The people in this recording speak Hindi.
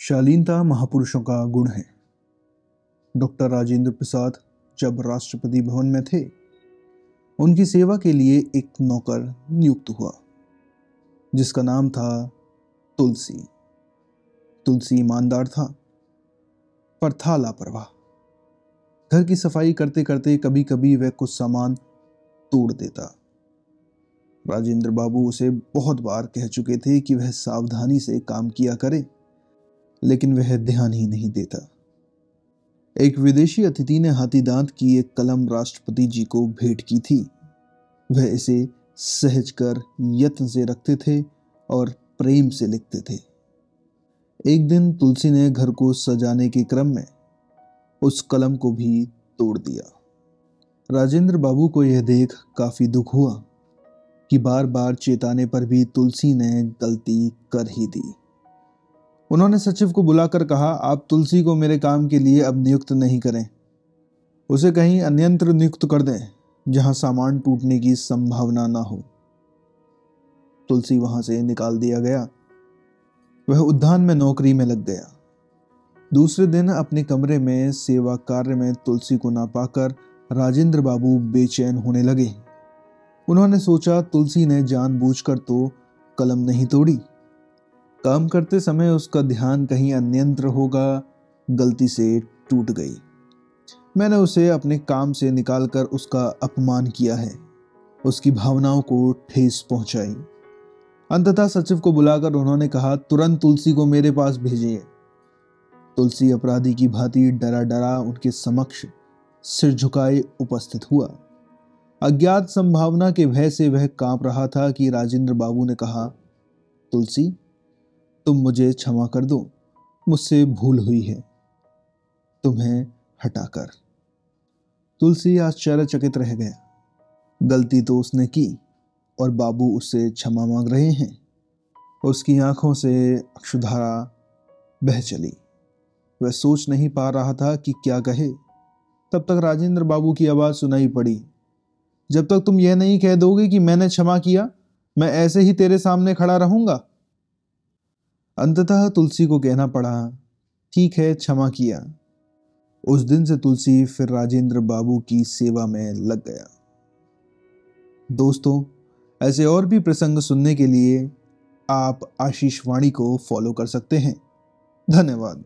शालीनता महापुरुषों का गुण है। डॉक्टर राजेंद्र प्रसाद जब राष्ट्रपति भवन में थे, उनकी सेवा के लिए एक नौकर नियुक्त हुआ, जिसका नाम था तुलसी। तुलसी ईमानदार था, पर था लापरवाह। घर की सफ़ाई करते करते कभी कभी वह कुछ सामान तोड़ देता। राजेंद्र बाबू उसे बहुत बार कह चुके थे कि वह सावधानी से काम किया करे लेकिन वह ध्यान ही नहीं देता। एक विदेशी अतिथि ने हाथी दांत की एक कलम राष्ट्रपति जी को भेंट की थी। वह इसे सहज कर यत्न से रखते थे और प्रेम से लिखते थे। एक दिन तुलसी ने घर को सजाने के क्रम में उस कलम को भी तोड़ दिया। राजेंद्र बाबू को यह देख काफ़ी दुख हुआ कि बार बार चेताने पर भी तुलसी ने गलती कर ही दी। उन्होंने सचिव को बुलाकर कहा, आप तुलसी को मेरे काम के लिए अब नियुक्त नहीं करें। उसे कहीं अन्यंत्र नियुक्त कर दें, जहाँ सामान टूटने की संभावना ना हो। तुलसी वहाँ से निकाल दिया गया। वह उद्यान में नौकरी में लग गया। दूसरे दिन अपने कमरे में सेवा कार्य में तुलसी को ना पाकर राजेंद्र बाबू बेचैन होने लगे। उन्होंने सोचा, तुलसी ने जानबूझकर तो कलम नहीं तोड़ी। काम करते समय उसका ध्यान कहीं अन्यंत्र होगा, गलती से टूट गई। मैंने उसे अपने काम से निकालकर उसका अपमान किया है। उसकी भावनाओं को ठेस पहुंचाई। अंततः सचिव को बुलाकर उन्होंने कहा, तुरंत तुलसी को मेरे पास भेजिए। तुलसी अपराधी की भांति डरा डरा उनके समक्ष सिर झुकाए उपस्थित हुआ। अज्ञात संभावना के भय से वह काँप रहा था कि राजेंद्र बाबू ने कहा, तुलसी तुम मुझे क्षमा कर दो। मुझसे भूल हुई है। तुम्हें हटाकर। तुलसी आश्चर्यचकित रह गया। गलती तो उसने की और बाबू उससे क्षमा मांग रहे हैं। उसकी आँखों से अक्षुधारा बह चली। वह सोच नहीं पा रहा था कि क्या कहे। तब तक राजेंद्र बाबू की आवाज़ सुनाई पड़ी। जब तक तुम यह नहीं कह दोगे कि मैंने क्षमा किया, मैं ऐसे ही तेरे सामने खड़ा रहूँगा। अंततः तुलसी को कहना पड़ा, ठीक है, क्षमा किया। उस दिन से तुलसी फिर राजेंद्र बाबू की सेवा में लग गया। दोस्तों, ऐसे और भी प्रसंग सुनने के लिए आप आशीषवाणी को फॉलो कर सकते हैं। धन्यवाद।